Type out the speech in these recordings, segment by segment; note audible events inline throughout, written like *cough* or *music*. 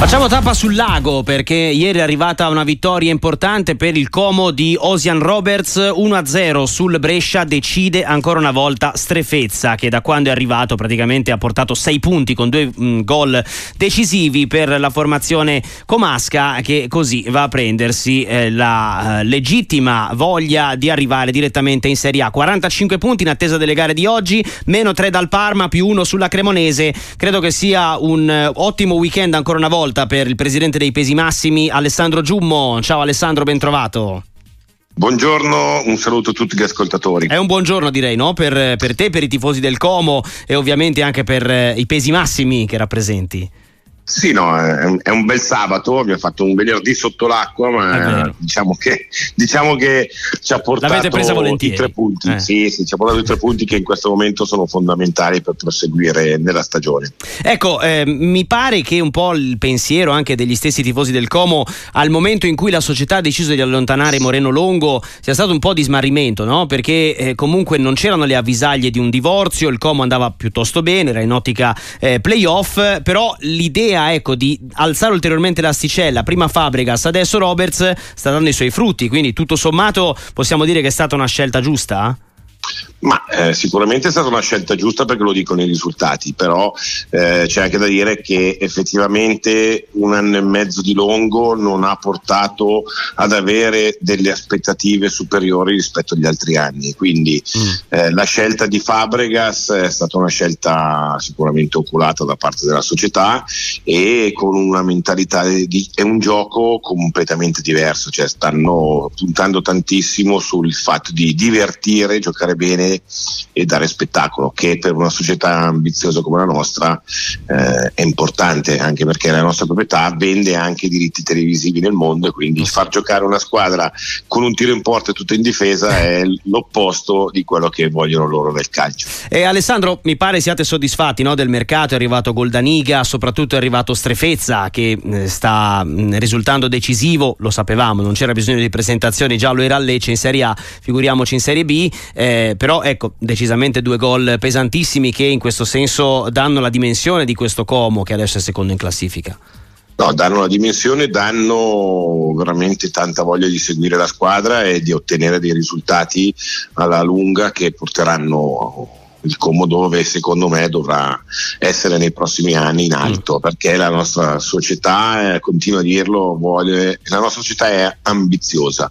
Facciamo tappa sul lago perché ieri è arrivata una vittoria importante per il Como di Osian Roberts 1-0 sul Brescia decide ancora una volta Strefezza che da quando è arrivato praticamente ha portato 6 punti con due mm, gol decisivi per la formazione comasca che così va a prendersi eh, la eh, legittima voglia di arrivare direttamente in Serie A. 45 punti in attesa delle gare di oggi meno 3 dal Parma più 1 sulla Cremonese. Credo che sia un uh, ottimo weekend ancora una volta volta per il presidente dei pesi massimi Alessandro Giummo. Ciao Alessandro, ben trovato. Buongiorno, un saluto a tutti gli ascoltatori. È un buongiorno direi, no? per, per te, per i tifosi del Como e ovviamente anche per eh, i pesi massimi che rappresenti. Sì, no, è un, bel sabato, abbiamo fatto un venerdì sotto l'acqua, ma diciamo che, diciamo che, ci ha portato i tre punti. Eh. Sì, sì, ci ha portato i tre punti che in questo momento sono fondamentali per proseguire nella stagione. Ecco, eh, mi pare che un po' il pensiero anche degli stessi tifosi del Como al momento in cui la società ha deciso di allontanare Moreno Longo sia stato un po' di smarrimento, no? Perché eh, comunque non c'erano le avvisaglie di un divorzio, il Como andava piuttosto bene, era in ottica eh, playoff, però l'idea l'idea ecco, di alzare ulteriormente l'asticella, prima Fabregas, adesso Roberts, sta dando i suoi frutti, quindi tutto sommato possiamo dire che è stata una scelta giusta? Ma eh, sicuramente è stata una scelta giusta perché lo dicono i risultati, però eh, c'è anche da dire che effettivamente un anno e mezzo di Longo non ha portato ad avere delle aspettative superiori rispetto agli altri anni. Quindi mm. eh, la scelta di Fabregas è stata una scelta sicuramente oculata da parte della società e con una mentalità di è un gioco completamente diverso, cioè stanno puntando tantissimo sul fatto di divertire, giocare bene e dare spettacolo, che per una società ambiziosa come la nostra eh, è importante, anche perché la nostra proprietà vende anche i diritti televisivi nel mondo e quindi far giocare una squadra con un tiro in porta e tutto in difesa è l'opposto di quello che vogliono loro nel calcio. E Alessandro, mi pare siate soddisfatti no, del mercato, è arrivato Goldaniga, soprattutto è arrivato Strefezza che eh, sta mm, risultando decisivo, lo sapevamo, non c'era bisogno di presentazioni, già lo era a Lecce in Serie A, figuriamoci in Serie B, eh, però ecco, decisamente due gol pesantissimi che in questo senso danno la dimensione di questo Como che adesso è secondo in classifica. No, danno la dimensione, danno veramente tanta voglia di seguire la squadra e di ottenere dei risultati alla lunga che porteranno il Como dove secondo me dovrà essere nei prossimi anni in alto mm. perché la nostra società, eh, continuo a dirlo, vuole, la nostra società è ambiziosa,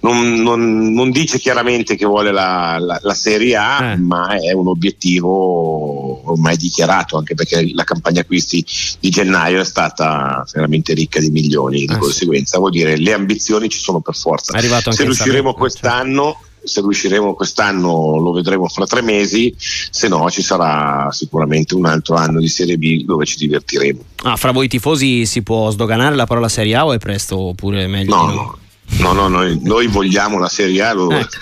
non, non, non dice chiaramente che vuole la, la, la Serie A, eh. ma è un obiettivo ormai dichiarato anche perché la campagna acquisti di gennaio è stata veramente ricca di milioni, di eh conseguenza vuol dire le ambizioni ci sono per forza. Se riusciremo quest'anno se riusciremo quest'anno lo vedremo fra tre mesi, se no ci sarà sicuramente un altro anno di Serie B dove ci divertiremo. Ah, fra voi tifosi si può sdoganare la parola Serie A o è presto oppure meglio? No, no. No, no, noi, noi, vogliamo la Serie A lo, ecco.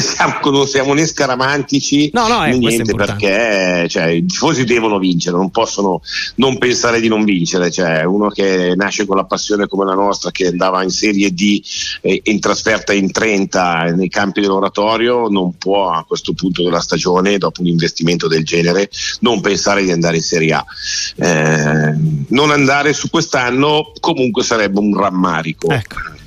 Siamo, non siamo né scaramantici no, no, né niente perché cioè, i tifosi devono vincere, non possono non pensare di non vincere. Cioè, uno che nasce con la passione come la nostra, che andava in Serie D eh, in trasferta in 30 nei campi dell'oratorio, non può a questo punto della stagione, dopo un investimento del genere, non pensare di andare in Serie A. Eh, non andare su quest'anno comunque sarebbe un rammarico. Ecco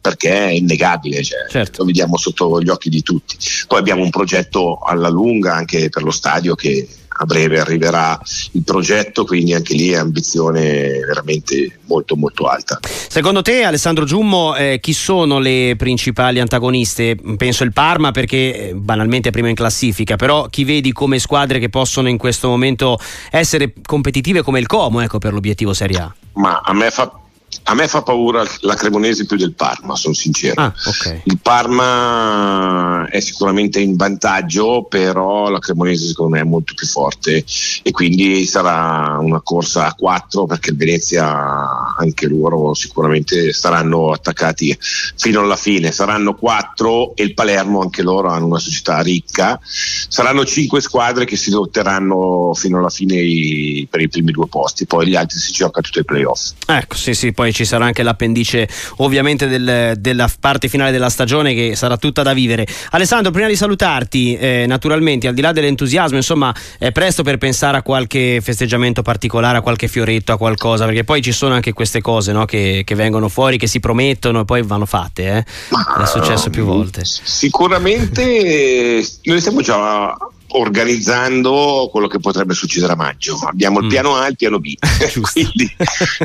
perché è innegabile, cioè, certo. lo vediamo sotto gli occhi di tutti. Poi abbiamo un progetto alla lunga anche per lo stadio che a breve arriverà il progetto, quindi anche lì è ambizione veramente molto molto alta. Secondo te Alessandro Giummo eh, chi sono le principali antagoniste? Penso il Parma perché eh, banalmente è prima in classifica, però chi vedi come squadre che possono in questo momento essere competitive come il Como ecco, per l'obiettivo Serie A? Ma a me fa a me fa paura la Cremonese più del Parma, sono sincero. Ah, okay. Il Parma è sicuramente in vantaggio, però la Cremonese secondo me è molto più forte e quindi sarà una corsa a quattro perché il Venezia anche loro sicuramente saranno attaccati fino alla fine. Saranno quattro e il Palermo anche loro hanno una società ricca. Saranno cinque squadre che si lotteranno fino alla fine per i primi due posti, poi gli altri si gioca tutto i playoff. Ecco, sì, sì poi ci sarà anche l'appendice ovviamente del, della parte finale della stagione che sarà tutta da vivere. Alessandro, prima di salutarti, eh, naturalmente al di là dell'entusiasmo, insomma, è presto per pensare a qualche festeggiamento particolare, a qualche fioretto, a qualcosa, perché poi ci sono anche queste cose no, che, che, vengono fuori, che si promettono e poi vanno fatte. Eh? È successo più volte. Sicuramente noi stiamo già organizzando quello che potrebbe succedere a maggio. Abbiamo il mm. piano A e il piano B, *laughs* quindi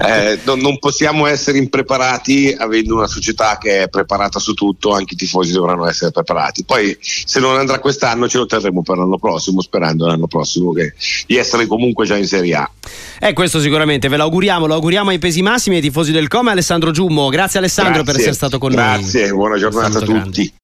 eh, non, non, possiamo essere impreparati avendo una società che è preparata su tutto, anche i tifosi dovranno essere preparati. Poi se non andrà quest'anno ce lo terremo per l'anno prossimo, sperando l'anno prossimo che, di essere comunque già in Serie A. Eh, questo sicuramente, ve lo auguriamo, lo auguriamo ai pesi massimi ai tifosi del Come Alessandro Giummo. Grazie Alessandro Grazie. per essere stato con Grazie, noi. Grazie, buona giornata a tutti. Grande.